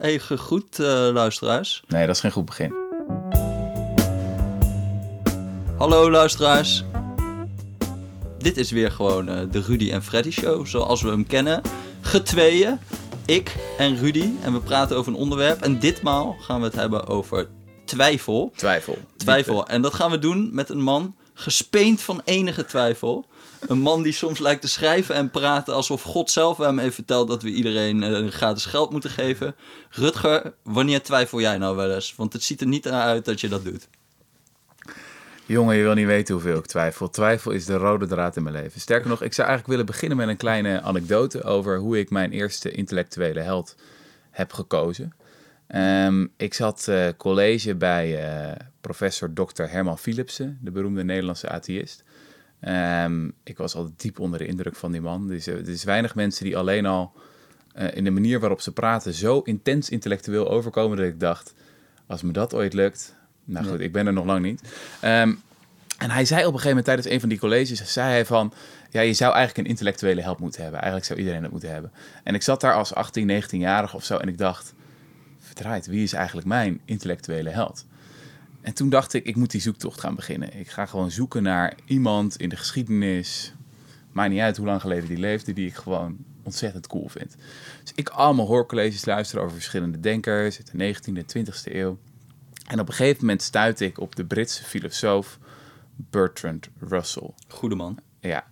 Hey, goed uh, luisteraars. Nee, dat is geen goed begin. Hallo luisteraars. Dit is weer gewoon uh, de Rudy en Freddy show, zoals we hem kennen. Getweeën, ik en Rudy. En we praten over een onderwerp. En ditmaal gaan we het hebben over twijfel. Twijfel. Twijfel. En dat gaan we doen met een man gespeend van enige twijfel. Een man die soms lijkt te schrijven en praten alsof God zelf hem heeft verteld dat we iedereen uh, gratis geld moeten geven. Rutger, wanneer twijfel jij nou wel eens? Want het ziet er niet naar uit dat je dat doet. Jongen, je wil niet weten hoeveel ik twijfel. Twijfel is de rode draad in mijn leven. Sterker nog, ik zou eigenlijk willen beginnen met een kleine anekdote over hoe ik mijn eerste intellectuele held heb gekozen. Um, ik zat uh, college bij uh, professor Dr. Herman Philipsen, de beroemde Nederlandse atheïst. Um, ik was altijd diep onder de indruk van die man. Dus, er is weinig mensen die alleen al uh, in de manier waarop ze praten zo intens intellectueel overkomen dat ik dacht, als me dat ooit lukt, nou goed, ja. ik ben er nog lang niet. Um, en hij zei op een gegeven moment tijdens een van die colleges, zei hij van, ja, je zou eigenlijk een intellectuele help moeten hebben. Eigenlijk zou iedereen dat moeten hebben. En ik zat daar als 18, 19-jarige of zo en ik dacht, verdraaid, wie is eigenlijk mijn intellectuele held? En toen dacht ik, ik moet die zoektocht gaan beginnen. Ik ga gewoon zoeken naar iemand in de geschiedenis, maakt niet uit hoe lang geleden die leefde, die ik gewoon ontzettend cool vind. Dus ik allemaal hoorcolleges luisteren over verschillende denkers uit de 19e, 20e eeuw. En op een gegeven moment stuitte ik op de Britse filosoof Bertrand Russell. Goede man. Ja,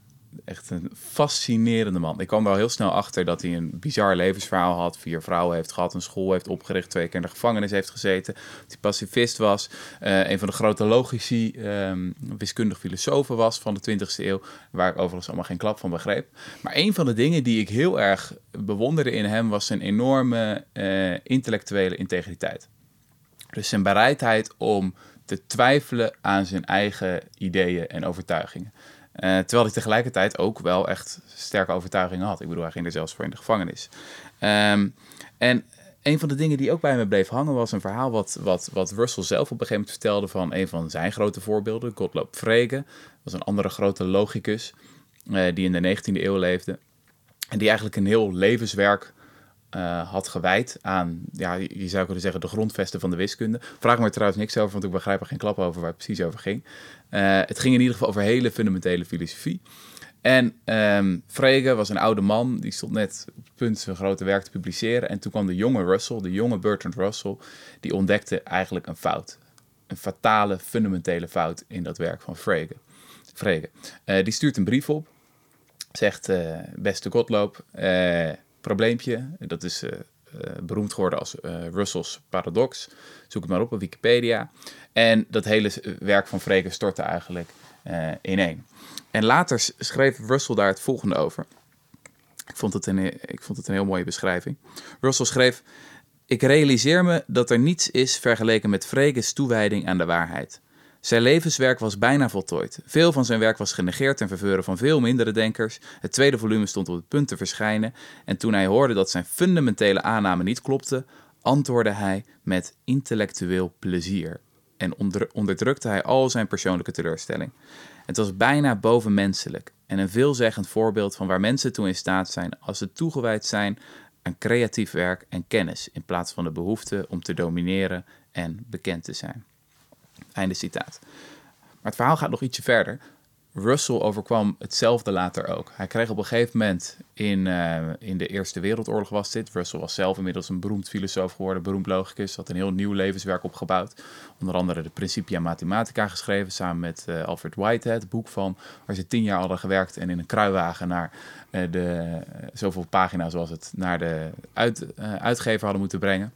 echt een fascinerende man. Ik kwam wel heel snel achter dat hij een bizar levensverhaal had. Vier vrouwen heeft gehad, een school heeft opgericht, twee keer in de gevangenis heeft gezeten. Dat hij pacifist was. Uh, een van de grote logici, um, wiskundig filosofen was van de 20e eeuw. Waar ik overigens allemaal geen klap van begreep. Maar een van de dingen die ik heel erg bewonderde in hem was zijn enorme uh, intellectuele integriteit. Dus zijn bereidheid om te twijfelen aan zijn eigen ideeën en overtuigingen. Uh, terwijl hij tegelijkertijd ook wel echt sterke overtuigingen had. Ik bedoel, hij ging er zelfs voor in de gevangenis. Um, en een van de dingen die ook bij me bleef hangen was een verhaal wat, wat, wat Russell zelf op een gegeven moment vertelde van een van zijn grote voorbeelden, Gottlob Frege. Was een andere grote logicus uh, die in de 19e eeuw leefde. En die eigenlijk een heel levenswerk uh, had gewijd aan, ja, je zou kunnen zeggen, de grondvesten van de wiskunde. Vraag me er trouwens niks over, want ik begrijp er geen klap over waar het precies over ging. Uh, het ging in ieder geval over hele fundamentele filosofie. En um, Frege was een oude man, die stond net op het punt zijn grote werk te publiceren. En toen kwam de jonge Russell, de jonge Bertrand Russell, die ontdekte eigenlijk een fout. Een fatale, fundamentele fout in dat werk van Frege. Frege. Uh, die stuurt een brief op, zegt, beste Gottloop, probleempje. Dat is uh, uh, beroemd geworden als uh, Russell's paradox. Zoek het maar op op Wikipedia. En dat hele werk van Frege stortte eigenlijk ineen. En later schreef Russell daar het volgende over. Ik vond het een, ik vond het een heel mooie beschrijving. Russell schreef... Ik realiseer me dat er niets is vergeleken met Frege's toewijding aan de waarheid. Zijn levenswerk was bijna voltooid. Veel van zijn werk was genegeerd ten verveuren van veel mindere denkers. Het tweede volume stond op het punt te verschijnen. En toen hij hoorde dat zijn fundamentele aanname niet klopte, antwoordde hij met intellectueel plezier. En onder, onderdrukte hij al zijn persoonlijke teleurstelling. Het was bijna bovenmenselijk en een veelzeggend voorbeeld van waar mensen toe in staat zijn als ze toegewijd zijn aan creatief werk en kennis, in plaats van de behoefte om te domineren en bekend te zijn. Einde citaat. Maar het verhaal gaat nog ietsje verder. Russell overkwam hetzelfde later ook. Hij kreeg op een gegeven moment in, uh, in de Eerste Wereldoorlog was dit. Russell was zelf inmiddels een beroemd filosoof geworden, beroemd logicus, had een heel nieuw levenswerk opgebouwd. Onder andere de Principia Mathematica geschreven samen met uh, Alfred Whitehead, het boek van waar ze tien jaar hadden gewerkt en in een kruiwagen naar uh, de zoveel pagina's was het naar de uit, uitgever hadden moeten brengen.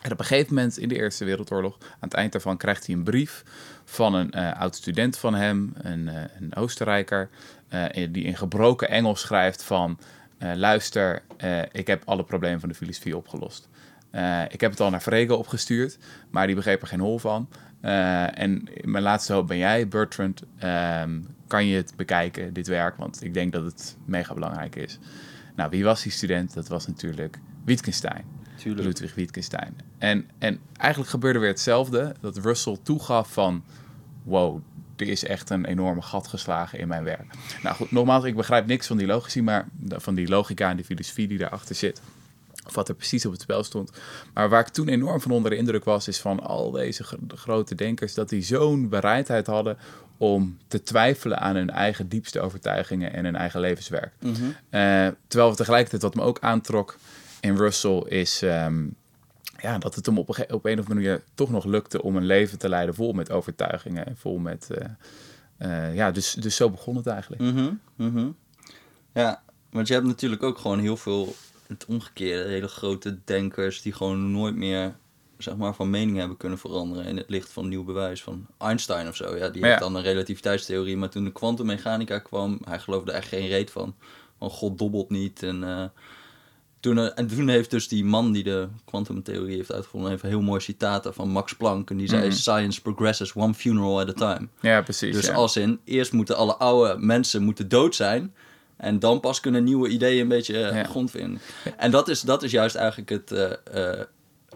En op een gegeven moment in de Eerste Wereldoorlog, aan het eind daarvan, krijgt hij een brief van een uh, oud student van hem, een, uh, een Oostenrijker, uh, die in gebroken Engels schrijft van, luister, ik heb alle problemen van de filosofie opgelost. ik heb het al naar Frege opgestuurd, maar die begreep er geen hol van. en mijn laatste hoop ben jij, Bertrand. Um, kan je het bekijken, dit werk? Want ik denk dat het mega belangrijk is. Nou, wie was die student? Dat was natuurlijk Wittgenstein. Tuurlijk. Ludwig Wittgenstein. En, en eigenlijk gebeurde weer hetzelfde. Dat Russell toegaf van... Wow, er is echt een enorme gat geslagen in mijn werk. Nou goed, nogmaals, ik begrijp niks van die logici, maar van die logica en die filosofie die daarachter zit. Of wat er precies op het spel stond. Maar waar ik toen enorm van onder de indruk was, is van al deze gro- grote denkers, dat die zo'n bereidheid hadden om te twijfelen aan hun eigen diepste overtuigingen en hun eigen levenswerk. Eh, terwijl tegelijkertijd wat me ook aantrok in Russell is ehm, ja, dat het hem op een, op een of andere manier toch nog lukte om een leven te leiden vol met overtuigingen en vol met. eh, eh, ja, dus, dus zo begon het eigenlijk. Mhm, mhm. Ja, want je hebt natuurlijk ook gewoon heel veel het omgekeerde. Hele grote denkers die gewoon nooit meer zeg maar, van mening hebben kunnen veranderen in het licht van nieuw bewijs. Van Einstein of zo. Ja, die Ja. heeft dan een relativiteitstheorie. Maar toen de kwantummechanica kwam, hij geloofde echt geen reet van. Van God dobbelt niet. En, eh, toen, eh, en toen heeft dus die man die de kwantumtheorie heeft uitgevonden... even heel mooi citaten van Max Planck. En die zei, Mhm. science progresses one funeral at a time. Ja, precies. Dus ja. als in, eerst moeten alle oude mensen moeten dood zijn. En dan pas kunnen nieuwe ideeën een beetje eh, Ja. grond vinden. En dat is, dat is juist eigenlijk het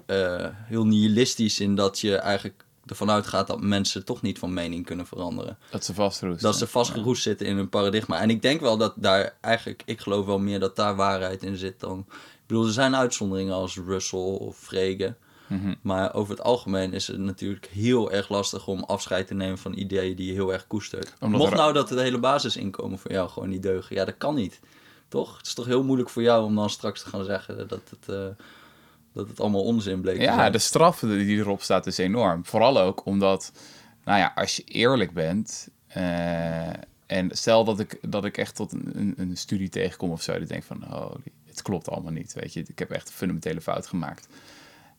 eh, heel nihilistisch in dat je eigenlijk ervan uitgaat dat mensen toch niet van mening kunnen veranderen. Dat ze vastroesten. Dat ze vastgeroest zitten in hun paradigma. En ik denk wel dat daar eigenlijk, ik geloof wel meer dat daar waarheid in zit dan. Ik bedoel, er zijn uitzonderingen als Russell of Frege. Mhm. Maar over het algemeen is het natuurlijk heel erg lastig om afscheid te nemen van ideeën die je heel erg koestert. Omdat Mocht er- nou dat het hele basisinkomen voor jou gewoon niet deugen, ja, dat kan niet. Toch? Het is toch heel moeilijk voor jou om dan straks te gaan zeggen dat het, eh, dat het allemaal onzin bleek te Ja, zijn. de straf die erop staat is enorm. Vooral ook omdat, nou ja, als je eerlijk bent. eh, en stel dat ik, dat ik echt tot een, een, een studie tegenkom of zo. Die denk van, oh, het klopt allemaal niet. Weet je, ik heb echt een fundamentele fout gemaakt.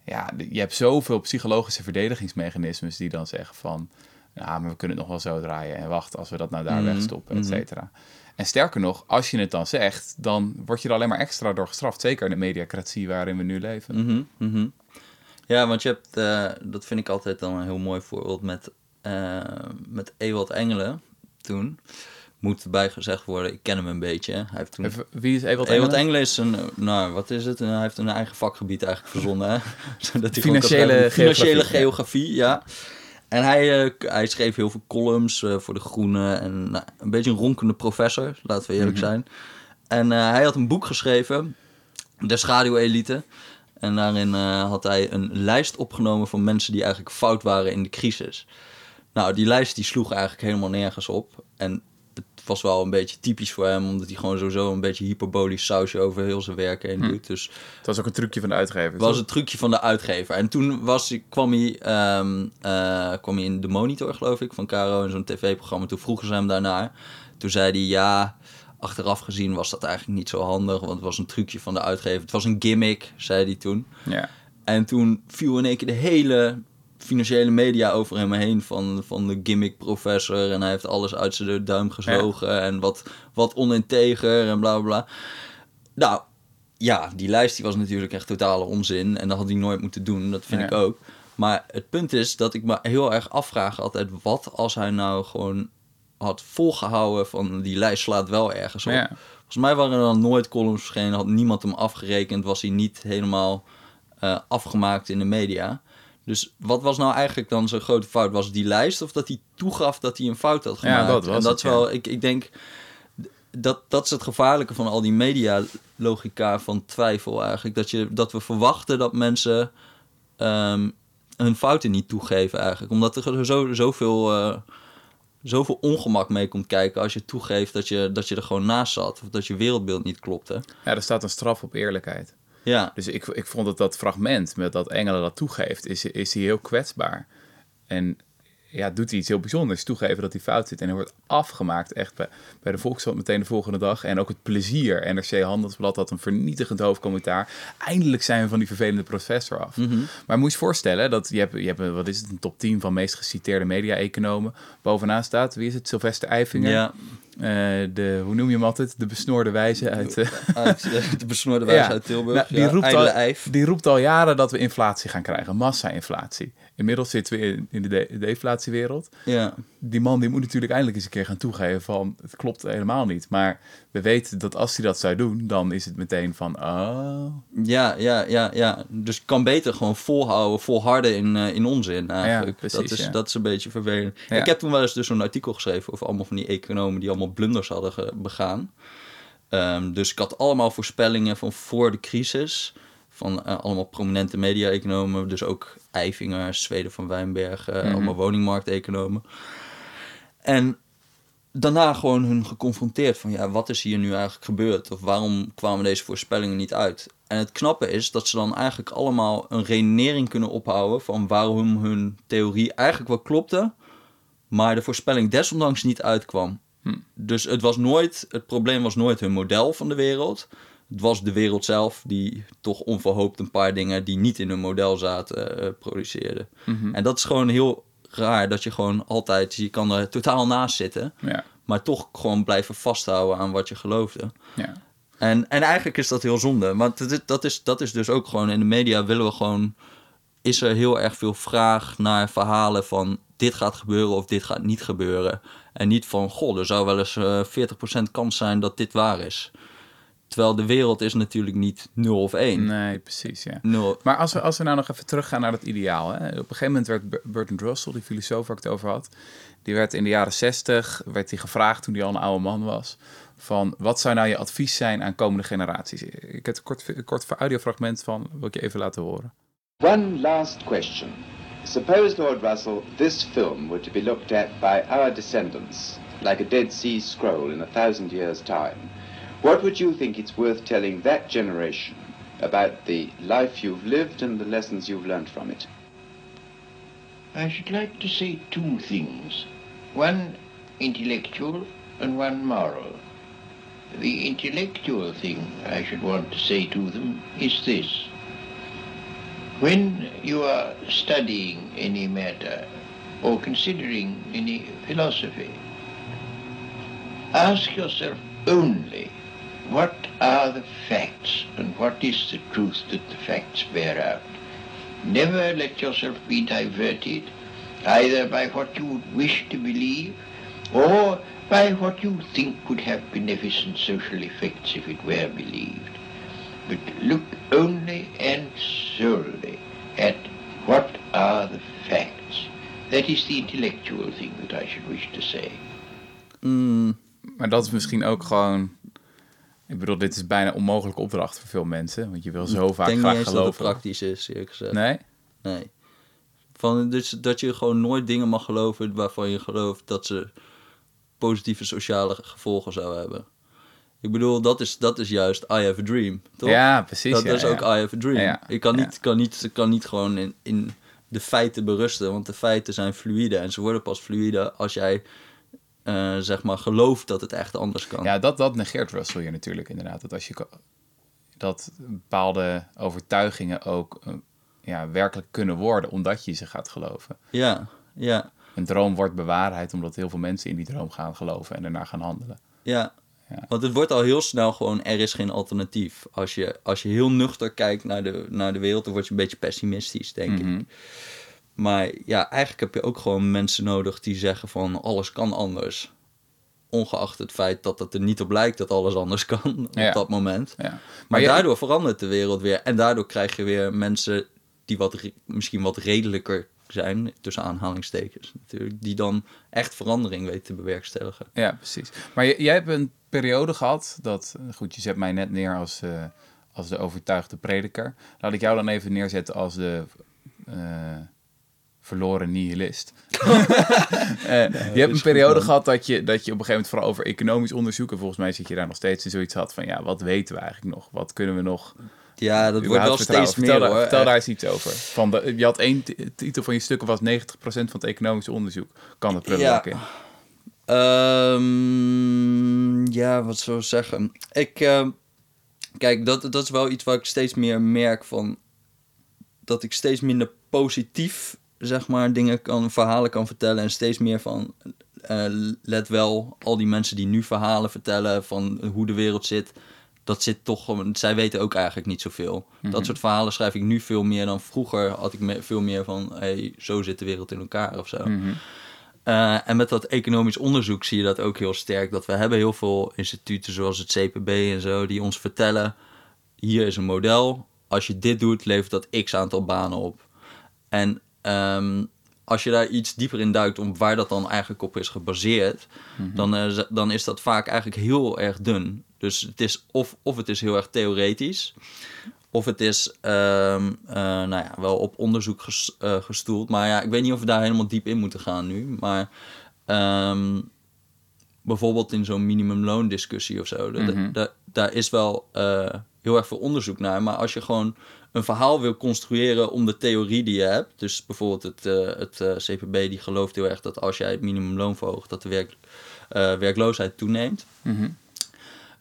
Ja, je hebt zoveel psychologische verdedigingsmechanismes die dan zeggen van. Ja, maar we kunnen het nog wel zo draaien. En wacht, als we dat nou daar Mhm, wegstoppen, et mhm. cetera. En sterker nog, als je het dan zegt, dan word je er alleen maar extra door gestraft. Zeker in de mediacratie waarin we nu leven. Mhm, mhm. Ja, want je hebt, eh, dat vind ik altijd dan een heel mooi voorbeeld met, eh met Ewald Engelen toen. Moet erbij gezegd worden, ik ken hem een beetje. Hij heeft toen... Even, wie is Ewald Ewald Engelen? Engelen is een, nou wat is het? Hij heeft een eigen vakgebied eigenlijk verzonnen. Hè? Zodat hij gewoon kan Financiële schrijven. Financiële geografie, geografie, ja. En hij, eh, hij schreef heel veel columns eh, voor De Groene. En nou, een beetje een ronkende professor, laten we eerlijk Mhm. zijn. En eh, hij had een boek geschreven, De Schaduwelite. En daarin had hij een lijst opgenomen van mensen die eigenlijk fout waren in de crisis. Nou, die lijst die sloeg eigenlijk helemaal nergens op. En was wel een beetje typisch voor hem, omdat hij gewoon sowieso een beetje hyperbolisch sausje over heel zijn werk heen Hm. doet. Dus Het was ook een trucje van de uitgever. het was toch? het trucje van de uitgever. En toen was, kwam, hij, ehm, eh, kwam hij in de Monitor, geloof ik, van Caro in zo'n tv-programma. Toen vroegen ze hem daarnaar. Toen zei hij, ja, achteraf gezien was dat eigenlijk niet zo handig, want het was een trucje van de uitgever. Het was een gimmick, zei hij toen. Ja. En toen viel in één keer de hele financiële media over hem heen van, van de gimmick professor. En hij heeft alles uit zijn duim gezogen en wat, wat oninteger en bla bla. Nou, ja, die lijst die was natuurlijk echt totale onzin. En dat had hij nooit moeten doen, dat vind Ja. ik ook. Maar het punt is dat ik me heel erg afvraag altijd... wat als hij nou gewoon had volgehouden van die lijst slaat wel ergens op. Ja. Volgens mij waren er dan nooit columns verschenen, had niemand hem afgerekend, was hij niet helemaal eh, afgemaakt in de media. Dus wat was nou eigenlijk dan zijn grote fout? Was het die lijst of dat hij toegaf dat hij een fout had Ja, gemaakt? dat was en dat het, is wel, ik, ik denk, dat, dat is het gevaarlijke van al die media-logica van twijfel eigenlijk. Dat, je, dat we verwachten dat mensen ehm, hun fouten niet toegeven eigenlijk. Omdat er zo, zoveel, eh, zoveel ongemak mee komt kijken als je toegeeft dat je, dat je er gewoon naast zat. Of dat je wereldbeeld niet klopte. ja, er staat een straf op eerlijkheid. Ja, Dus ik, ik vond dat dat fragment met dat Engelen dat toegeeft, is, is hij heel kwetsbaar. En ja, doet hij iets heel bijzonders, toegeven dat hij fout zit. En hij wordt afgemaakt echt bij, bij de Volkskrant meteen de volgende dag. En ook het plezier. NRC Handelsblad had een vernietigend hoofdcommentaar. Eindelijk zijn we van die vervelende professor af. Mhm. Maar moet je voorstellen dat je hebt, je hebt een, wat is het, een top 10 van meest geciteerde media-economen. Bovenaan staat, wie is het? Sylvester Eifinger. ja. Eh, de, hoe noem je hem altijd? De besnoorde wijze uit... Uit eh, de besnoorde wijze Ja. uit Tilburg. Nou, die, ja, roept al, ijf. die roept al jaren dat we inflatie gaan krijgen, massa-inflatie. Inmiddels zitten we in, in de, de deflatiewereld. Ja. Die man die moet natuurlijk eindelijk eens een keer gaan toegeven van het klopt helemaal niet. Maar we weten dat als hij dat zou doen, dan is het meteen van oh. Ja, ja, ja, ja. Dus kan beter gewoon volhouden, volharden in, eh, in onzin eigenlijk. precies, dat, is, ja. dat is een beetje vervelend. Ja. Ik heb toen wel eens dus zo'n artikel geschreven over allemaal van die economen die allemaal blunders hadden begaan. Ehm, dus ik had allemaal voorspellingen van voor de crisis. van eh, allemaal prominente media-economen. Dus ook Eifinger, Zweden van Wijnberg, eh, Mhm. allemaal woningmarkteconomen. En daarna gewoon hun geconfronteerd van ja, wat is hier nu eigenlijk gebeurd? Of waarom kwamen deze voorspellingen niet uit? En het knappe is dat ze dan eigenlijk allemaal een redenering kunnen ophouden van waarom hun theorie eigenlijk wel klopte, maar de voorspelling desondanks niet uitkwam. Hm. Dus het was nooit, het probleem was nooit hun model van de wereld. Het was de wereld zelf die toch onverhoopt een paar dingen die niet in hun model zaten eh, produceerde. Mhm. En dat is gewoon heel raar dat je gewoon altijd, je kan er totaal naast zitten, Ja, maar toch gewoon blijven vasthouden aan wat je geloofde. ja. En, en eigenlijk is dat heel zonde. Want dat, dat, is, dat is dus ook gewoon in de media willen we gewoon. Is er heel erg veel vraag naar verhalen van dit gaat gebeuren of dit gaat niet gebeuren. En niet van goh, er zou wel eens eh 40% kans zijn dat dit waar is. Terwijl de wereld is natuurlijk niet 0 of 1. Nee, precies, ja. Nul. Maar als we, als we nou nog even teruggaan naar dat ideaal. Hè? Op een gegeven moment werd Ber- Bertrand Russell, die filosoof waar ik het over had... die werd in de jaren zestig werd hij gevraagd toen hij al een oude man was... van wat zou nou je advies zijn aan komende generaties? Ik heb een kort, een kort audiofragment van, wil ik je even laten horen. One last question. Suppose, Lord Russell, this film were to be looked at by our descendants, like a Dead Sea Scroll in a thousand years' time. What would you think it's worth telling that generation about the life you've lived and the lessons you've learned from it? I should like to say two things one intellectual and one moral. The intellectual thing I should want to say to them is this. When you are studying any matter or considering any philosophy, ask yourself only what are the facts and what is the truth that the facts bear out. Never let yourself be diverted either by what you would wish to believe or by what you think would have beneficent social effects if it were believed. But look only and solely at what are the facts. That is the intellectual thing that I should wish to say. Mm, Maar dat is misschien ook gewoon... Ik bedoel, dit is bijna een onmogelijke opdracht voor veel mensen. Want je wil zo vaak denk niet graag eens dat het geloven. praktisch is, eerlijk gezegd. Nee? Nee. Van, dus dat je gewoon nooit dingen mag geloven waarvan je gelooft dat ze positieve sociale gevolgen zouden hebben. Ik bedoel, dat is, dat is juist I have a dream, toch? Ja, precies. dat ja, is ja. ook I have a dream. Ja, ik kan niet, kan niet, kan niet gewoon in, in de feiten berusten, want de feiten zijn fluïde. En ze worden pas fluïde als jij, eh, zeg maar, gelooft dat het echt anders kan. Ja, dat, dat negeert Russell hier natuurlijk inderdaad. Dat als je dat bepaalde overtuigingen ook eh, ja, werkelijk kunnen worden, omdat je ze gaat geloven. ja, ja. Een droom wordt bewaarheid omdat heel veel mensen in die droom gaan geloven en daarna gaan handelen. Ja. Ja. Want het wordt al heel snel gewoon, er is geen alternatief. Als je, als je heel nuchter kijkt naar de, naar de wereld, dan word je een beetje pessimistisch, denk Mhm. ik. Maar ja, eigenlijk heb je ook gewoon mensen nodig die zeggen van alles kan anders. Ongeacht het feit dat het er niet op lijkt dat alles anders kan Ja. op dat moment. Ja. Maar, je- daardoor verandert de wereld weer. En daardoor krijg je weer mensen die wat, misschien wat redelijker zijn, tussen aanhalingstekens natuurlijk, die dan echt verandering weten te bewerkstelligen. Ja, precies. Maar jij hebt een periode gehad dat, goed, je zet mij net neer als, eh, als de overtuigde prediker. Laat ik jou dan even neerzetten als de eh, verloren nihilist. Eh, je hebt een periode gehad dat je, dat je op een gegeven moment vooral over economisch onderzoek, en volgens mij zit je daar nog steeds in zoiets had van, ja, wat weten we eigenlijk nog? Wat kunnen we nog Ja, dat wordt wel vertrouwen? steeds vertel meer daar, hoor. Vertel daar eens iets over. Van de, je had één titel van je stukken was 90% van het economisch onderzoek. Kan het prullenbak Ja. in. Ehm, ja, wat zou ik zeggen? Ik, ehm, kijk, dat, dat is wel iets waar ik steeds meer merk van... dat ik steeds minder positief, zeg maar, dingen kan, verhalen kan vertellen... en steeds meer van, eh, let wel, al die mensen die nu verhalen vertellen... van hoe de wereld zit, dat zit toch gewoon... zij weten ook eigenlijk niet zoveel. Dat soort verhalen schrijf ik nu veel meer dan vroeger... had ik me- veel meer van, hey, zo zit de wereld in elkaar of zo. Eh, en met dat economisch onderzoek zie je dat ook heel sterk. Dat we hebben heel veel instituten zoals het CPB en zo... die ons vertellen, hier is een model. Als je dit doet, levert dat x aantal banen op. En ehm, als je daar iets dieper in duikt... om waar dat dan eigenlijk op is gebaseerd... dan, eh, dan is dat vaak eigenlijk heel erg dun. Dus het is of, of het is heel erg theoretisch... Of het is ehm, eh, nou ja, wel op onderzoek ges- eh, gestoeld. Maar ja, ik weet niet of we daar helemaal diep in moeten gaan nu. Maar ehm, bijvoorbeeld in zo'n minimumloondiscussie of zo. Mhm. da- daar is wel eh, heel erg veel onderzoek naar. Maar als je gewoon een verhaal wil construeren om de theorie die je hebt. Dus bijvoorbeeld het, het CPB die gelooft heel erg dat als jij het minimumloon verhoogt, dat de werk, werkloosheid toeneemt. Mhm.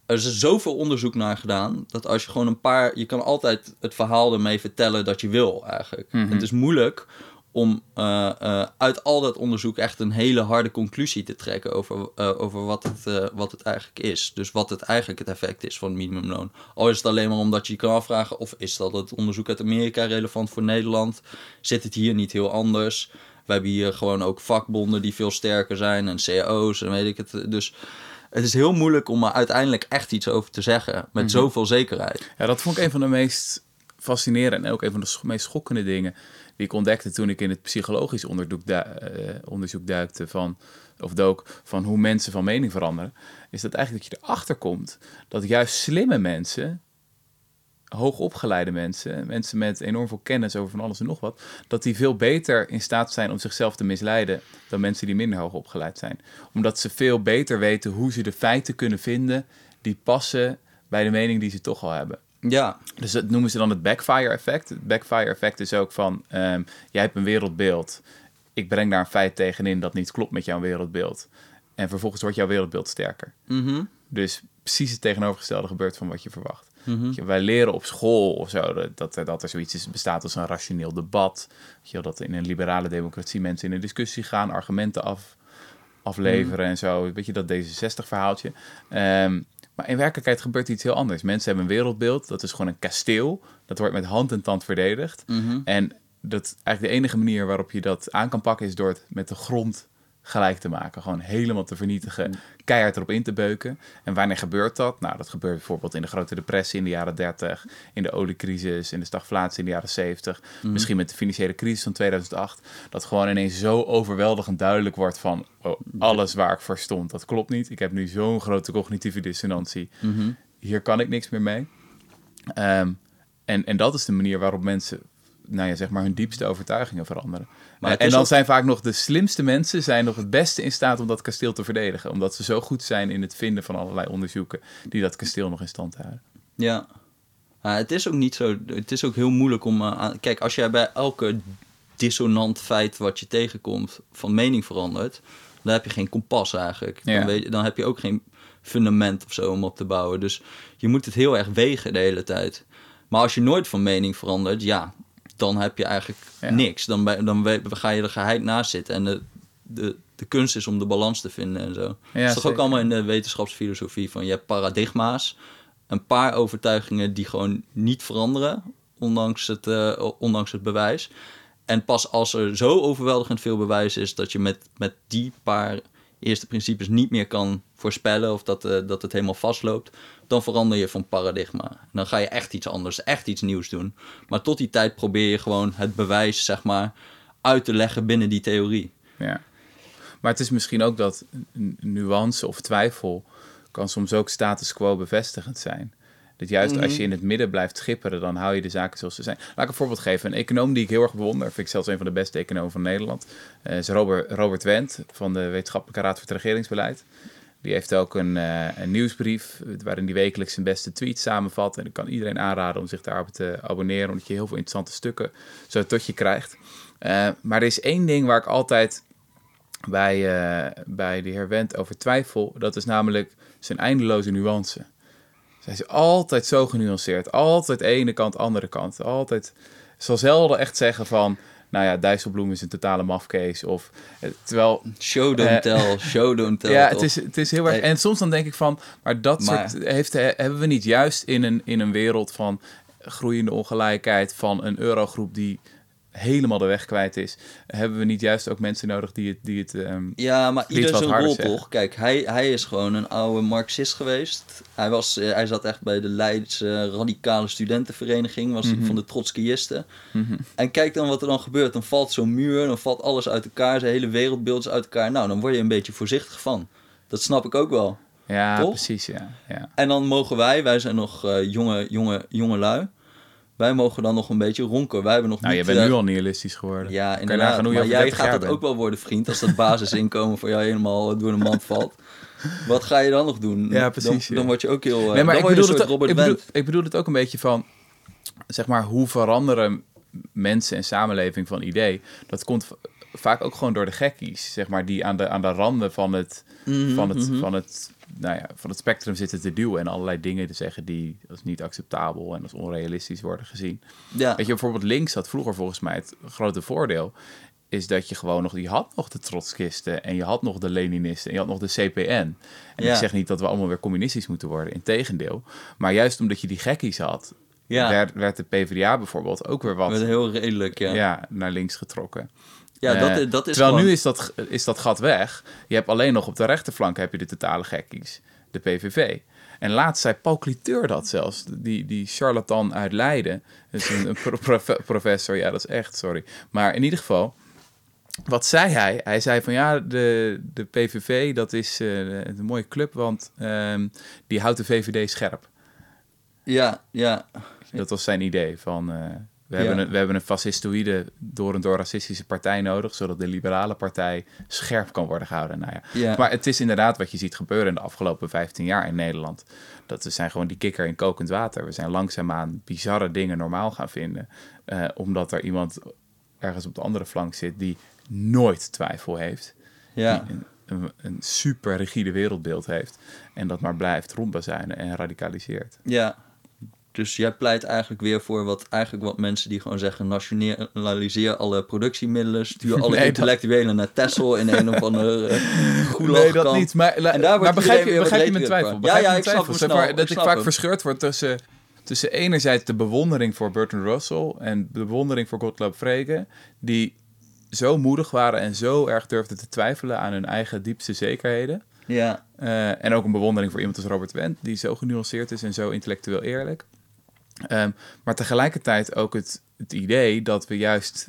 Er is zoveel onderzoek naar gedaan dat als je gewoon een paar. Je kan altijd het verhaal ermee vertellen dat je wil, eigenlijk. Mhm. Het is moeilijk om eh, eh, uit al dat onderzoek echt een hele harde conclusie te trekken over, eh, over wat, het, wat het eigenlijk is. Dus wat het eigenlijk het effect is van het minimumloon. Al is het alleen maar omdat je je kan afvragen of is dat het onderzoek uit Amerika relevant voor Nederland? Zit het hier niet heel anders? We hebben hier gewoon ook vakbonden die veel sterker zijn en cao's en weet ik het. Dus het is heel moeilijk om er uiteindelijk echt iets over te zeggen met zoveel zekerheid. Ja, dat vond ik een van de meest fascinerende en ook een van de meest schokkende dingen die ik ontdekte toen ik in het psychologisch onderzoek, du- eh, onderzoek duikte van, of dook van hoe mensen van mening veranderen, is dat eigenlijk dat je erachter komt dat juist slimme mensen, hoogopgeleide mensen, mensen met enorm veel kennis over van alles en nog wat, dat die veel beter in staat zijn om zichzelf te misleiden dan mensen die minder hoog opgeleid zijn. Omdat ze veel beter weten hoe ze de feiten kunnen vinden die passen bij de mening die ze toch al hebben. Ja, Dus dat noemen ze dan het backfire effect. Het backfire effect is ook van, ehm, jij hebt een wereldbeeld. Ik breng daar een feit tegenin dat niet klopt met jouw wereldbeeld. En vervolgens wordt jouw wereldbeeld sterker. mhm, Dus precies het tegenovergestelde gebeurt van wat je verwacht. Mhm. Wij leren op school of zo dat, dat, er- dat er zoiets is, bestaat als een rationeel debat. Je, dat in een liberale democratie mensen in een discussie gaan, argumenten af, afleveren en zo. Weet je, dat D66-verhaaltje. Ehm, maar in werkelijkheid gebeurt iets heel anders. Mensen hebben een wereldbeeld, dat is gewoon een kasteel. Dat wordt met hand en tand verdedigd. mhm. En dat eigenlijk de enige manier waarop je dat aan kan pakken is door het met de grond gelijk te maken. Gewoon helemaal te vernietigen, keihard erop in te beuken. En wanneer gebeurt dat? Nou, dat gebeurt bijvoorbeeld in de grote depressie in de jaren 30, in de oliecrisis, in de stagflatie in de jaren 70, misschien met de financiële crisis van 2008. Dat gewoon ineens zo overweldigend duidelijk wordt van oh, alles waar ik voor stond, dat klopt niet. Ik heb nu zo'n grote cognitieve dissonantie. Mhm. Hier kan ik niks meer mee. Ehm, en, en dat is de manier waarop mensen nou ja, zeg maar hun diepste overtuigingen veranderen. Maar en dan ook- zijn vaak nog de slimste mensen zijn nog het beste in staat om dat kasteel te verdedigen. Omdat ze zo goed zijn in het vinden van allerlei onderzoeken die dat kasteel nog in stand houden. Ja. Het is ook niet zo. Het is ook heel moeilijk om. eh, kijk, als jij bij elke dissonant feit wat je tegenkomt van mening verandert, dan heb je geen kompas eigenlijk. Ja. Dan, weet, dan heb je ook geen fundament of zo om op te bouwen. Dus je moet het heel erg wegen de hele tijd. Maar als je nooit van mening verandert, ja, dan heb je eigenlijk Ja. niks. Dan, dan ga je er geheid naast zitten. En de, de, de kunst is om de balans te vinden en zo. Ja, dat is toch ook allemaal in de wetenschapsfilosofie van je hebt paradigma's een paar overtuigingen die gewoon niet veranderen, ondanks het, eh, ondanks het bewijs. En pas als er zo overweldigend veel bewijs is dat je met, met die paar eerste principes niet meer kan voorspellen of dat, eh, dat het helemaal vastloopt, dan verander je van paradigma. Dan ga je echt iets anders, echt iets nieuws doen. Maar tot die tijd probeer je gewoon het bewijs, zeg maar, uit te leggen binnen die theorie. Ja. Maar het is misschien ook dat nuance of twijfel kan soms ook status quo bevestigend zijn. Dat juist als je in het midden blijft schipperen, dan hou je de zaken zoals ze zijn. Laat ik een voorbeeld geven. Een econoom die ik heel erg bewonder, vind ik zelfs een van de beste economen van Nederland, eh, is Robert, Robert Wendt van de Wetenschappelijke Raad voor het Regeringsbeleid. Die heeft ook een, eh, een nieuwsbrief eh, waarin hij wekelijks zijn beste tweets samenvat. En ik kan iedereen aanraden om zich daarop te abonneren, omdat je heel veel interessante stukken zo tot je krijgt. Maar er is één ding waar ik altijd bij, bij de heer Wendt over twijfel. Dat is namelijk zijn eindeloze nuance. Zij is altijd zo genuanceerd. Altijd ene kant, andere kant. Altijd zal zelden echt zeggen van... Nou ja, Dijsselbloem is een totale mafkees. Of, eh, terwijl Show don't Eh, tell, show don't tell. ja, het is, het is heel erg. En soms dan denk ik van, maar dat Maar- soort heeft, hebben we niet juist in een, in een wereld van groeiende ongelijkheid, van een eurogroep die helemaal de weg kwijt is, hebben we niet juist ook mensen nodig die het, die het ehm, Ja, maar ieder zijn rol toch? Kijk, hij, hij is gewoon een oude marxist geweest. Hij, was, eh, hij zat echt bij de Leidse radicale studentenvereniging, was Mhm. van de Trotskiyisten. En kijk dan wat er dan gebeurt. Dan valt zo'n muur, dan valt alles uit elkaar, zijn hele wereldbeeld is uit elkaar. Nou, dan word je een beetje voorzichtig van. Dat snap ik ook wel. ja, Toch? precies, ja. ja. En dan mogen wij, wij zijn nog eh, jonge, jonge, jonge lui, Wij mogen dan nog een beetje ronken. Wij hebben nog Nou, je bent eh, nu al nihilistisch geworden. Ja, inderdaad. hoe maar jij 30 gaat bent. ook wel worden, vriend, als dat basisinkomen voor jou helemaal eh, door de mand valt. Wat ga je dan nog doen? Ja, precies, Dan, dan word je ook heel... eh, Nee, maar ik bedoel, het, Robert ik, bedoel, Wendt. ik bedoel het ook een beetje van, zeg maar, hoe veranderen mensen en samenleving van idee? Dat komt vaak ook gewoon door de gekkies, zeg maar, die aan de, aan de randen van het, Mhm, van, het, van, het, nou ja, van het spectrum zitten te duwen en allerlei dingen te zeggen die als niet acceptabel en als onrealistisch worden gezien. Ja, Weet je, bijvoorbeeld links had vroeger volgens mij het grote voordeel. Is dat je gewoon nog, je had nog de trotskisten en je had nog de Leninisten en je had nog de CPN. En Ja. ik zeg niet dat we allemaal weer communistisch moeten worden, integendeel. Maar juist omdat je die gekkies had, ja. werd, werd de PvdA bijvoorbeeld ook weer wat heel redelijk, ja. Ja, naar links getrokken. Dat, Eh, is- dat is terwijl gewoon... nu is dat, is dat gat weg. Je hebt alleen nog op de rechterflank heb je de totale gekkies, de PVV. En laatst zei Paul Cliteur dat zelfs, die, die charlatan uit Leiden. Dat is een, een pro- profe- professor, ja dat is echt, sorry. Maar in ieder geval, wat zei hij? Hij zei van ja, de, de PVV dat is eh, een mooie club, want ehm, die houdt de VVD scherp. Ja, ja. Dat was zijn idee van... we, Ja. hebben een, we hebben een fascistoïde, door en door racistische partij nodig... zodat de liberale partij scherp kan worden gehouden. Nou ja. Ja. Maar het is inderdaad wat je ziet gebeuren in de afgelopen 15 jaar in Nederland. Dat we zijn gewoon die kikker in kokend water. We zijn langzaamaan bizarre dingen normaal gaan vinden. eh, omdat er iemand ergens op de andere flank zit die nooit twijfel heeft. ja. Die een, een, een super rigide wereldbeeld heeft. En dat maar blijft rondbazuinen en radicaliseert. Ja. Dus jij pleit eigenlijk weer voor wat, eigenlijk wat mensen die gewoon zeggen... nationaliseer alle productiemiddelen... stuur alle Nee, dat- intellectuelen naar Texel in een of andere uh, Nee, dat niet. Maar, En daar maar begrijp je, begrijp je mijn twijfel? Ja, je ja, ik twijfel? snel. dat ik snap vaak hem. verscheurd word tussen, tussen enerzijds de bewondering voor Bertrand Russell en de bewondering voor Gottlob Frege, die zo moedig waren en zo erg durfden te twijfelen aan hun eigen diepste zekerheden. Ja, Eh, en ook een bewondering voor iemand als Robert Wendt, die zo genuanceerd is en zo intellectueel eerlijk. Ehm, maar tegelijkertijd ook het, het idee dat we juist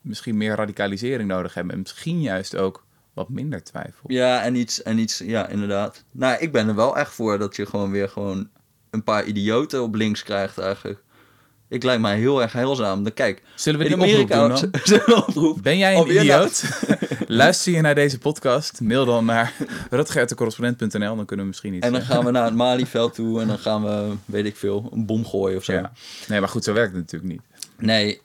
misschien meer radicalisering nodig hebben. En misschien juist ook wat minder twijfel. ja, en iets, en iets, ja, inderdaad. Nou, ik ben er wel echt voor dat je gewoon weer gewoon een paar idioten op links krijgt eigenlijk. Ik lijkt mij heel erg heilzaam. Dan kijk, Zullen we die oproep Amerika... doen dan? Oproep? Ben jij een Alweer idioot? Luister je naar deze podcast? Mail dan naar rutgertecorrespondent.nl, dan kunnen we misschien iets... En dan eh, gaan we naar het Malieveld toe en dan gaan we, weet ik veel, een bom gooien of zo. ja. Nee, maar goed, zo werkt het natuurlijk niet. Nee,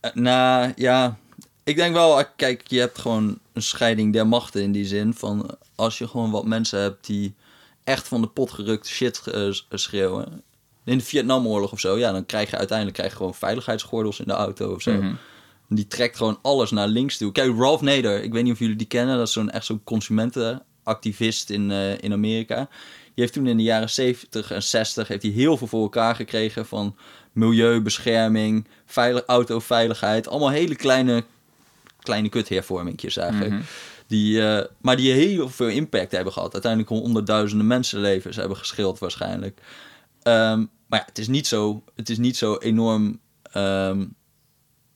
eh, nou ja, ik denk wel, eh, kijk, je hebt gewoon een scheiding der machten in die zin van als je gewoon wat mensen hebt die echt van de pot gerukt shit schreeuwen. In de Vietnamoorlog of zo, ja, dan krijg je uiteindelijk krijg je gewoon veiligheidsgordels in de auto of zo. Mhm. Die trekt gewoon alles naar links toe. Kijk, Ralph Nader, ik weet niet of jullie die kennen, dat is zo'n echt zo'n consumentenactivist in, eh, in Amerika. Die heeft toen in de jaren 70 en 60 heeft hij heel veel voor elkaar gekregen van milieubescherming, veilig, autoveiligheid. Allemaal hele kleine, kleine kuthervormingjes eigenlijk. Mhm. Die, eh, maar die heel veel impact hebben gehad. Uiteindelijk honderdduizenden mensenlevens hebben geschild waarschijnlijk. Ehm, maar ja, het is niet zo, het is niet zo enorm ehm,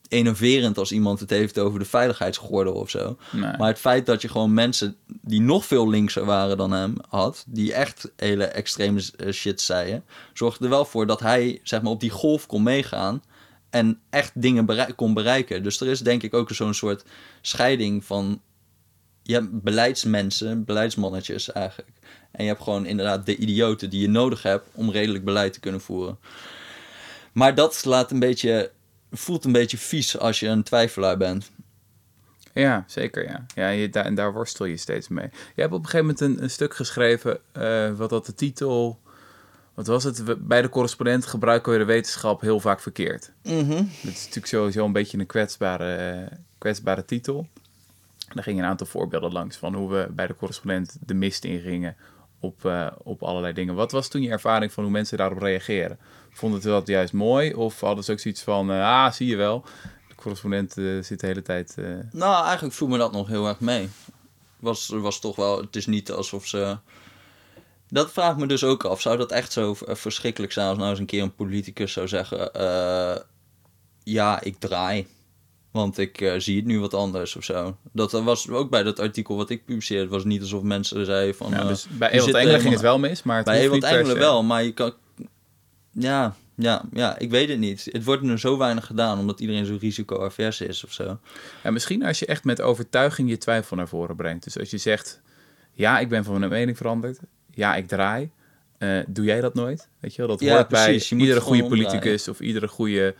enerverend als iemand het heeft over de veiligheidsgordel of zo. Nee. Maar het feit dat je gewoon mensen die nog veel linkser waren dan hem had, die echt hele extreme eh, shit zeiden, zorgde er wel voor dat hij zeg maar op die golf kon meegaan en echt dingen kon bereiken. Dus er is denk ik ook zo'n soort scheiding van je hebt beleidsmensen, beleidsmannetjes eigenlijk. En je hebt gewoon inderdaad de idioten die je nodig hebt om redelijk beleid te kunnen voeren. Maar dat laat een beetje, voelt een beetje vies als je een twijfelaar bent. Ja, zeker ja. ja je, daar, en daar worstel je steeds mee. Je hebt op een gegeven moment een, een stuk geschreven, eh, wat had de titel... Wat was het? We- Bij de correspondent gebruiken we de wetenschap heel vaak verkeerd. Mhm. Dat is natuurlijk sowieso een beetje een kwetsbare, eh, kwetsbare titel. Daar gingen een aantal voorbeelden langs van hoe we bij de correspondent de mist ingingen op, eh, op allerlei dingen. Wat was toen je ervaring van hoe mensen daarop reageren? Vonden ze dat juist mooi of hadden ze ook zoiets van, eh, ah, zie je wel, de correspondent eh, zit de hele tijd... Nou, eigenlijk viel me dat nog heel erg mee. Was, was toch wel, het is niet alsof ze. Dat vraagt me dus ook af. Zou dat echt zo verschrikkelijk zijn als nou eens een keer een politicus zou zeggen: Ja, ik draai. Want ik eh, zie het nu wat anders of zo. Dat was ook bij dat artikel wat ik publiceerde. Het was niet alsof mensen zeiden van. ja, eh, dus bij je Ewald Engelen ging het wel mis, maar het bij Ewald Engelen wel, maar je kan. Ja, Ja, ja, ik weet het niet. Het wordt nu zo weinig gedaan omdat iedereen zo risico-avers is of zo. En misschien als je echt met overtuiging je twijfel naar voren brengt. Dus als je zegt, ja, ik ben van mijn mening veranderd. Ja, ik draai. Eh, doe jij dat nooit? Weet je wel, dat Ja, hoort precies. Je bij moet iedere goede politicus of iedere goede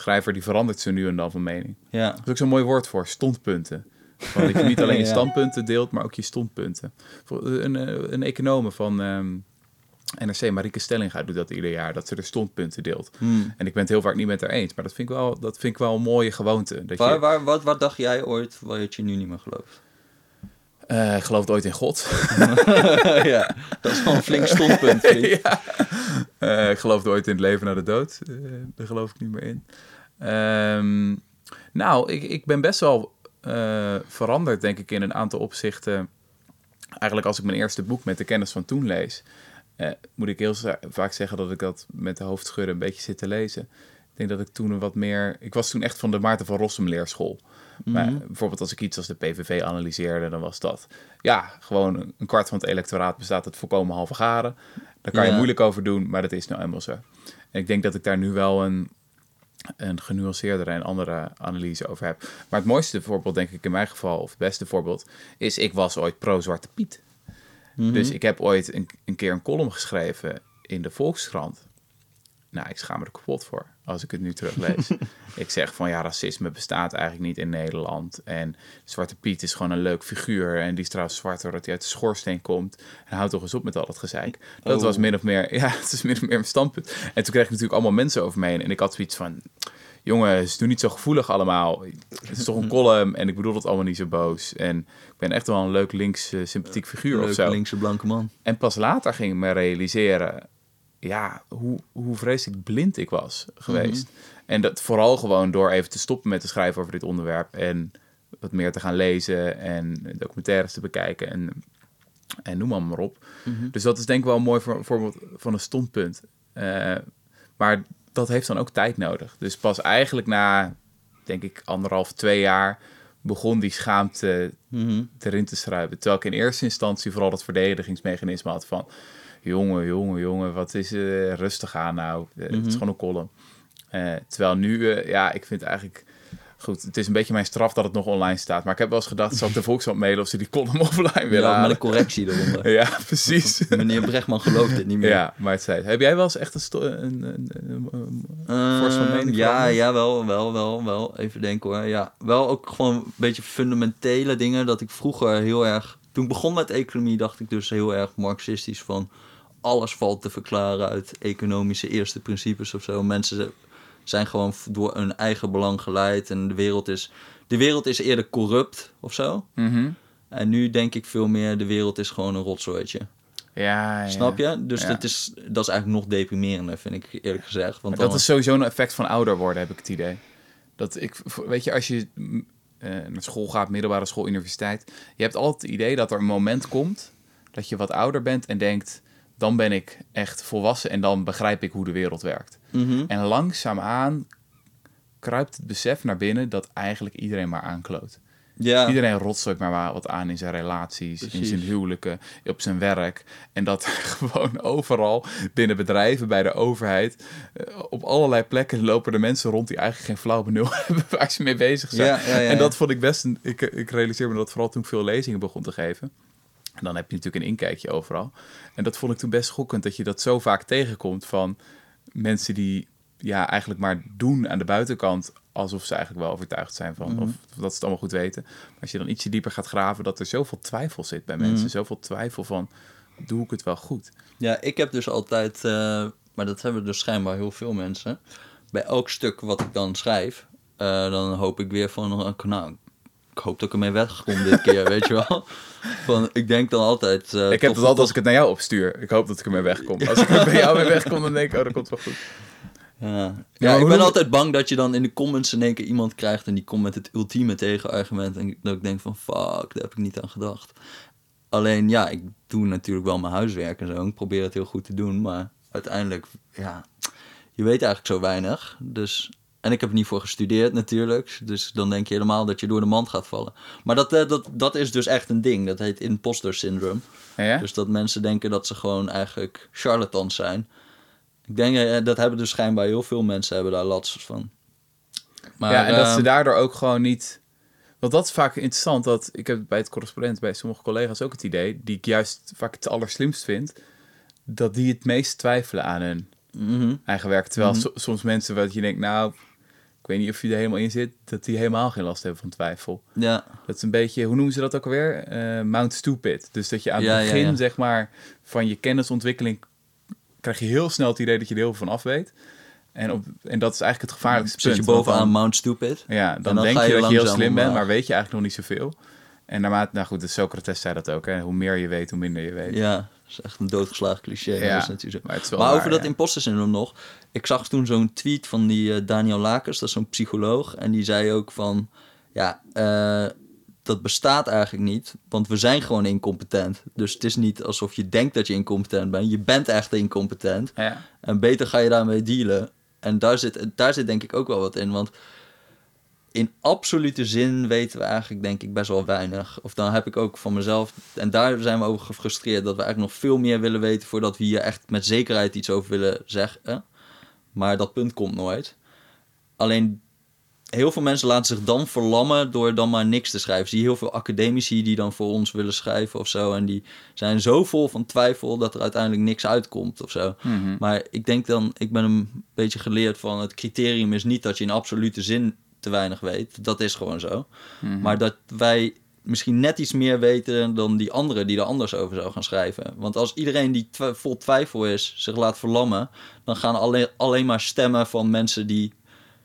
schrijver die verandert zo nu en dan van mening. Ja, Dat is ook zo'n mooi woord voor, stondpunten. Van dat je niet alleen je standpunten deelt, maar ook je stondpunten. Voor- Een, eh, een econoom van ehm, NRC, Marieke Stellinga, doet dat ieder jaar. Dat ze de standpunten deelt. Hmm. En ik ben het heel vaak niet met haar eens. Maar dat vind ik wel, dat vind ik wel een mooie gewoonte. Dat Waar, je, waar, wat, wat dacht jij ooit waar je nu niet meer gelooft? Eh, ik geloof ooit in God. ja, dat is wel een flink stondpunt, vriend. ja. Eh, ik geloofde ooit in het leven na de dood. Eh, daar geloof ik niet meer in. Ehm, nou, ik, ik ben best wel eh, veranderd, denk ik, in een aantal opzichten. Eigenlijk als ik mijn eerste boek met de kennis van toen lees, eh, moet ik heel vaak zeggen dat ik dat met de hoofdschudden een beetje zit te lezen. Ik denk dat ik toen een wat meer... Ik was toen echt van de Maarten van Rossum leerschool. Maar bijvoorbeeld als ik iets als de PVV analyseerde, dan was dat... Ja, gewoon een kwart van het electoraat bestaat uit volkomen halve garen. Daar kan je moeilijk over doen, maar dat is nou eenmaal zo. En ik denk dat ik daar nu wel een, een genuanceerdere en andere analyse over heb. Maar het mooiste voorbeeld, denk ik in mijn geval, of het beste voorbeeld, is ik was ooit pro-Zwarte Piet. Dus ik heb ooit een, een keer een column geschreven in de Volkskrant. Nou, ik schaam me er kapot voor als ik het nu teruglees. ik zeg van ja, racisme bestaat eigenlijk niet in Nederland. En Zwarte Piet is gewoon een leuk figuur. En die is trouwens zwart doordat hij uit de schoorsteen komt. En houd toch eens op met al dat gezeik. Dat Oh. was min of meer, ja, het is min of meer mijn standpunt. En toen kreeg ik natuurlijk allemaal mensen over me heen. En ik had zoiets van, jongens, doe niet zo gevoelig allemaal. Het is toch een column en ik bedoel het allemaal niet zo boos. En ik ben echt wel een leuk links eh, sympathiek figuur of zo. linkse blanke man. En pas later ging ik me realiseren, ja, hoe, hoe vreselijk blind ik was geweest. En dat vooral gewoon door even te stoppen met te schrijven over dit onderwerp en wat meer te gaan lezen en documentaires te bekijken en, en noem maar, maar op. Dus dat is denk ik wel een mooi voor- voorbeeld van een stondpunt. Eh, maar dat heeft dan ook tijd nodig. Dus pas eigenlijk na, denk ik, anderhalf, twee jaar begon die schaamte Mhm. erin te schrijven. Terwijl ik in eerste instantie vooral dat verdedigingsmechanisme had van... jongen, jongen, jongen, wat is eh rustig aan nou. Eh, Het is gewoon een column. Eh, terwijl nu, ja, ik vind eigenlijk... Goed, het is een beetje mijn straf dat het nog online staat. Maar ik heb wel eens gedacht, zal ik de Volkskrant mailen of ze die column offline willen Ja, met halen? een correctie eronder. Ja, precies. Meneer Brechtman gelooft dit niet meer. Ja, maar het zei. Heb jij wel eens echt een, een, een, een, een- Vorst van mening ja, ja, wel, wel, wel, wel. Even denken hoor. Ja, wel ook gewoon een beetje fundamentele dingen dat ik vroeger heel erg... Toen ik begon met economie dacht ik dus heel erg marxistisch van... Alles valt te verklaren uit economische eerste principes of zo. Mensen zijn gewoon door hun eigen belang geleid en de wereld is... De wereld is eerder corrupt of zo. Mhm. En nu denk ik veel meer, de wereld is gewoon een rotzooitje. Ja, ja. Snap je? Dus Ja. dat, is, dat is eigenlijk nog deprimerender, vind ik eerlijk gezegd. Want Maar dat dan- is sowieso een effect van ouder worden, heb ik het idee. Dat ik, weet je, als je eh, naar school gaat, middelbare school, universiteit, je hebt altijd het idee dat er een moment komt dat je wat ouder bent en denkt, dan ben ik echt volwassen en dan begrijp ik hoe de wereld werkt. Mhm. En langzaamaan kruipt het besef naar binnen dat eigenlijk iedereen maar aankloot. Ja. Iedereen rotzoit maar wa- wat aan in zijn relaties, in zijn huwelijken, op zijn werk. En dat gewoon overal binnen bedrijven, bij de overheid, eh, op allerlei plekken lopen er mensen rond die eigenlijk geen flauw benul hebben waar ze mee bezig zijn. Ja, ja, ja, en dat vond ik best een. Ik, ik realiseer me dat vooral toen ik veel lezingen begon te geven. En dan heb je natuurlijk een inkijkje overal. En dat vond ik toen best schokkend dat je dat zo vaak tegenkomt van mensen die ja, eigenlijk maar doen aan de buitenkant alsof ze eigenlijk wel overtuigd zijn van, Mhm. of dat ze het allemaal goed weten. Maar als je dan ietsje dieper gaat graven, dat er zoveel twijfel zit bij mensen. Mhm. Zoveel twijfel van, doe ik het wel goed? Ja, ik heb dus altijd, eh, maar dat hebben dus schijnbaar heel veel mensen. Bij elk stuk wat ik dan schrijf, eh, dan hoop ik weer van, eh, nou, ik hoop dat ik ermee wegkom dit keer, weet je wel. Van, ik denk dan altijd... eh, ik heb het altijd als ik het naar jou opstuur. Ik hoop dat ik ermee wegkom. Als ik er bij jou mee wegkom, dan denk ik, oh, dat komt wel goed. Ja, ja ik ben altijd bang dat je dan in de comments in één keer iemand krijgt en die komt met het ultieme tegenargument. En dat ik denk van fuck, daar heb ik niet aan gedacht. Alleen ja, ik doe natuurlijk wel mijn huiswerk en zo. Ik probeer het heel goed te doen, maar uiteindelijk, ja, je weet eigenlijk zo weinig. Dus, en ik heb er niet voor gestudeerd natuurlijk. Dus dan denk je helemaal dat je door de mand gaat vallen. Maar dat, eh, dat, dat is dus echt een ding. Dat heet imposter syndrome. Ja? Dus dat mensen denken dat ze gewoon eigenlijk charlatans zijn. Ik denk, eh, dat hebben dus schijnbaar heel veel mensen hebben daar last van. Maar, ja, en dat ze ehm, daardoor ook gewoon niet... Want dat is vaak interessant, dat ik heb bij het correspondent bij sommige collega's ook het idee, die ik juist vaak het allerslimst vind, dat die het meest twijfelen aan hun mhm. eigen werk. Terwijl Mhm. so- soms mensen wat je denkt, nou, ik weet niet of je er helemaal in zit, dat die helemaal geen last hebben van twijfel. Ja, Dat is een beetje, hoe noemen ze dat ook alweer? Eh, Mount Stupid. Dus dat je aan het Ja, begin, ja. zeg maar, van je kennisontwikkeling krijg je heel snel het idee dat je er heel veel van af weet. En, op, en dat is eigenlijk het gevaarlijkste zit je punt. bovenaan dan- Mount Stupid. ja, dan, dan denk je, je dat je heel slim bent, maar weet je eigenlijk nog niet zoveel. En naarmate, nou goed, de Socrates zei dat ook, hè. Hoe meer je weet, hoe minder je weet. Ja, is echt een doodgeslagen cliché. Ja, dat is natuurlijk zo. maar het is wel Maar waar, over dat ja. imposter syndroom nog. Ik zag toen zo'n tweet van die eh, Daniel Lakers, dat is zo'n psycholoog. En die zei ook van, ja, eh, dat bestaat eigenlijk niet. Want we zijn gewoon incompetent. Dus het is niet alsof je denkt dat je incompetent bent. Je bent echt incompetent. Ja. En beter ga je daarmee dealen. En daar zit, daar zit denk ik ook wel wat in. Want in absolute zin weten we eigenlijk denk ik best wel weinig. Of dan heb ik ook van mezelf... En daar zijn we over gefrustreerd. Dat we eigenlijk nog veel meer willen weten... voordat we hier echt met zekerheid iets over willen zeggen. Maar dat punt komt nooit. Alleen heel veel mensen laten zich dan verlammen door dan maar niks te schrijven. Zie heel veel academici die dan voor ons willen schrijven of zo. En die zijn zo vol van twijfel dat er uiteindelijk niks uitkomt of zo. Mhm. Maar ik denk dan, ik ben een beetje geleerd van het criterium is niet dat je in absolute zin te weinig weet. Dat is gewoon zo. Mhm. Maar dat wij misschien net iets meer weten dan die anderen die er anders over zou gaan schrijven. Want als iedereen die twi- vol twijfel is zich laat verlammen, dan gaan alleen, alleen maar stemmen van mensen die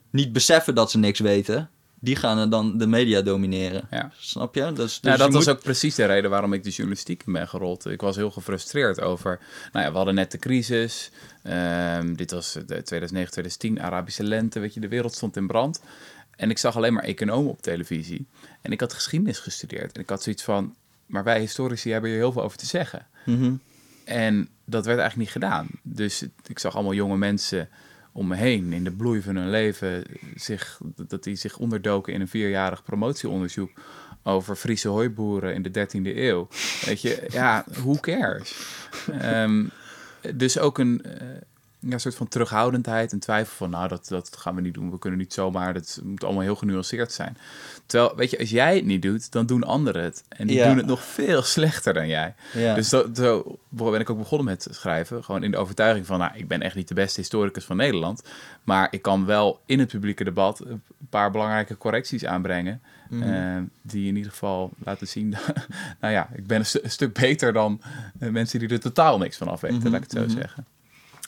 niet beseffen dat ze niks weten. Die gaan er dan de media domineren. Ja. Snap je? Dus, dus nou, je dat was moet- ook precies de reden waarom ik de journalistiek ben gerold. Ik was heel gefrustreerd over... Nou ja, we hadden net de crisis. Ehm, dit was de 2009, 2010, Arabische lente. Weet je, de wereld stond in brand. En ik zag alleen maar economen op televisie. En ik had geschiedenis gestudeerd. En ik had zoiets van... Maar wij historici hebben hier heel veel over te zeggen. Mhm. En dat werd eigenlijk niet gedaan. Dus ik zag allemaal jonge mensen om me heen in de bloei van hun leven zich, dat die zich onderdoken in een vierjarig promotieonderzoek over Friese hooiboeren in de 13e eeuw. Weet je, ja, who cares? Ehm, dus ook een ja, soort van terughoudendheid en twijfel van, nou, dat, dat gaan we niet doen. We kunnen niet zomaar, dat moet allemaal heel genuanceerd zijn. Terwijl, weet je, als jij het niet doet, dan doen anderen het. En die Ja. doen het nog veel slechter dan jij. Ja. Dus zo, zo ben ik ook begonnen met schrijven. Gewoon in de overtuiging van, nou, ik ben echt niet de beste historicus van Nederland. Maar ik kan wel in het publieke debat een paar belangrijke correcties aanbrengen. eh, die in ieder geval laten zien, nou ja, ik ben een, stu- een stuk beter dan eh, mensen die er totaal niks van af weten, Mhm, laat ik het zo mhm. zeggen.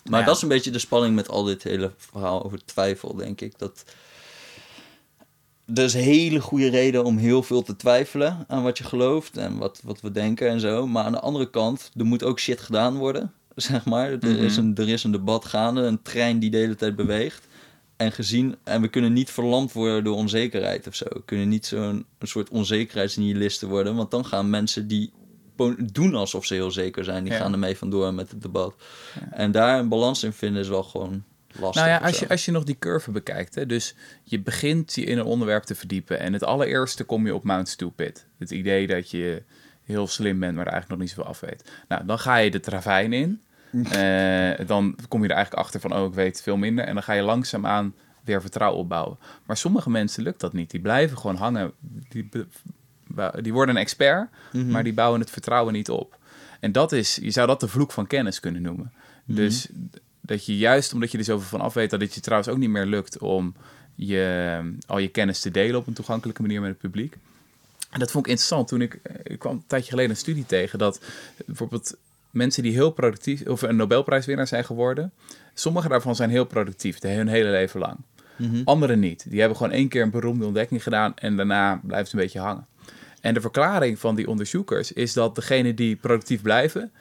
Maar Ja. dat is een beetje de spanning met al dit hele verhaal over twijfel, denk ik. Dat er is een hele goede reden om heel veel te twijfelen aan wat je gelooft en wat, wat we denken en zo. Maar aan de andere kant, er moet ook shit gedaan worden, zeg maar. Er, is, Mhm. een, er is een debat gaande, een trein die de hele tijd beweegt. En gezien, en we kunnen niet verlamd worden door onzekerheid of zo. We kunnen niet zo'n een soort onzekerheidsnihilisten worden, want dan gaan mensen die doen alsof ze heel zeker zijn, die Ja. gaan ermee vandoor met het debat. En daar een balans in vinden is wel gewoon lastig. Nou ja, als je, als je nog die curve bekijkt, hè, dus je begint je in een onderwerp te verdiepen en het allereerste kom je op Mount Stupid. Het idee dat je heel slim bent, maar er eigenlijk nog niet zoveel af weet. Nou, dan ga je de ravijn in. Eh, dan kom je er eigenlijk achter van, oh, ik weet veel minder. En dan ga je langzaamaan weer vertrouwen opbouwen. Maar sommige mensen lukt dat niet. Die blijven gewoon hangen. Die, die worden een expert, Mhm. maar die bouwen het vertrouwen niet op. En dat is, je zou dat de vloek van kennis kunnen noemen. Mhm. Dus dat je juist omdat je er zoveel van af weet, dat het je trouwens ook niet meer lukt om je, al je kennis te delen op een toegankelijke manier met het publiek. En dat vond ik interessant toen ik, eh, ik kwam een tijdje geleden een studie tegen dat bijvoorbeeld mensen die heel productief of een Nobelprijswinnaar zijn geworden, sommige daarvan zijn heel productief de hun hele leven lang. Mhm. Anderen niet. Die hebben gewoon één keer een beroemde ontdekking gedaan en daarna blijft het een beetje hangen. En de verklaring van die onderzoekers is dat degenen die productief blijven,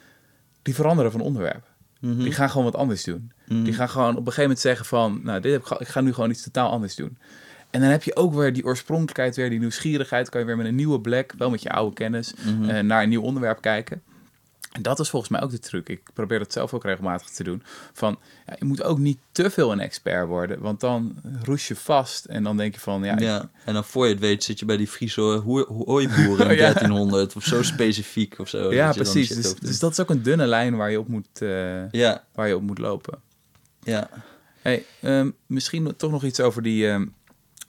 die veranderen van onderwerp. Mhm. Die gaan gewoon wat anders doen. Mhm. Die gaan gewoon op een gegeven moment zeggen van, nou, dit heb ik, ik ga nu gewoon iets totaal anders doen. En dan heb je ook weer die oorspronkelijkheid, weer die nieuwsgierigheid. Kan je weer met een nieuwe blik, wel met je oude kennis, Mhm. eh, naar een nieuw onderwerp kijken. En dat is volgens mij ook de truc. Ik probeer dat zelf ook regelmatig te doen. Van, ja, je moet ook niet te veel een expert worden, want dan roes je vast en dan denk je van, ja, Ja, ik- en dan voor je het weet zit je bij die Friese hooiboeren in Ja. 1300 of zo specifiek of zo. ja precies. Dus, dus dat is ook een dunne lijn waar je op moet, eh, Ja, waar je op moet lopen. Ja. Hey, ehm, misschien toch nog iets over die, ehm,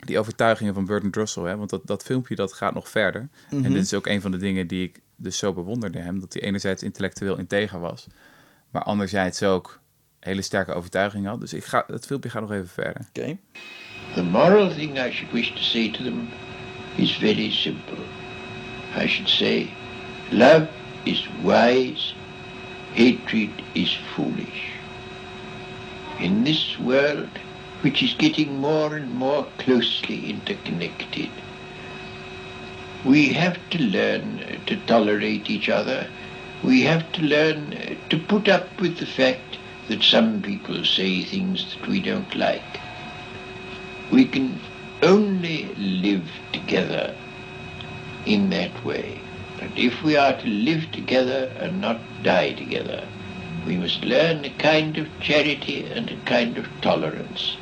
die overtuigingen van Burton Drussel. Hè? Want dat, dat filmpje dat gaat nog verder. Mhm. En dit is ook een van de dingen die ik dus zo bewonderde hem. Dat hij enerzijds intellectueel integer was. Maar anderzijds ook hele sterke overtuigingen had. Dus ik ga, het filmpje gaat nog even verder. Oké. The moral thing I should wish to say to them is very simple. I should say, love is wise, hatred is foolish. In this world, which is getting more and more closely interconnected, we have to learn to tolerate each other. We have to learn to put up with the fact that some people say things that we don't like. We can only live together in that way. And if we are to live together and not die together, we must learn a kind of charity and a kind of tolerance,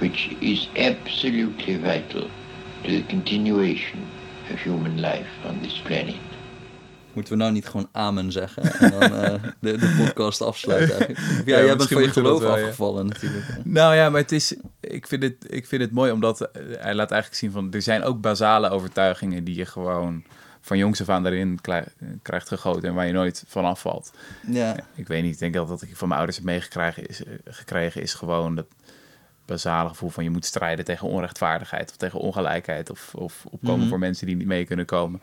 which is absolutely vital to the continuation of human life on this planet. Moeten we nou niet gewoon amen zeggen en dan eh, de, de podcast afsluiten eigenlijk? Ja, Ja, jij bent misschien van je geloof wel, ja. afgevallen natuurlijk. Nou ja, maar het is, ik, vind het, ik vind het mooi omdat eh, hij laat eigenlijk zien van... er zijn ook basale overtuigingen die je gewoon van jongs af aan erin klei- krijgt gegoten... en waar je nooit van afvalt. Ja, Ik weet niet, ik denk dat wat ik van mijn ouders heb meegekregen is, eh, gekregen is gewoon dat basale gevoel van je moet strijden tegen onrechtvaardigheid of tegen ongelijkheid of, of opkomen Mhm. voor mensen die niet mee kunnen komen.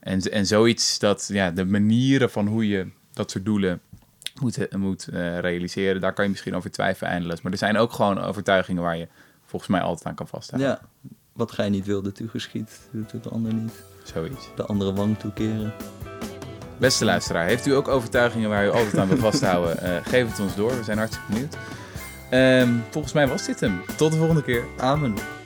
En, en zoiets dat ja, de manieren van hoe je dat soort doelen moet, moet eh, realiseren, daar kan je misschien over twijfelen eindeloos. Maar er zijn ook gewoon overtuigingen waar je volgens mij altijd aan kan vasthouden. ja. Wat gij niet wilde toegeschiet, doet het de ander niet. Zoiets. De andere wang toekeren. Beste luisteraar, heeft u ook overtuigingen waar u altijd aan wil vasthouden? Eh, geef het ons door, we zijn hartstikke benieuwd. Ehm, volgens mij was dit hem. Tot de volgende keer. Amen.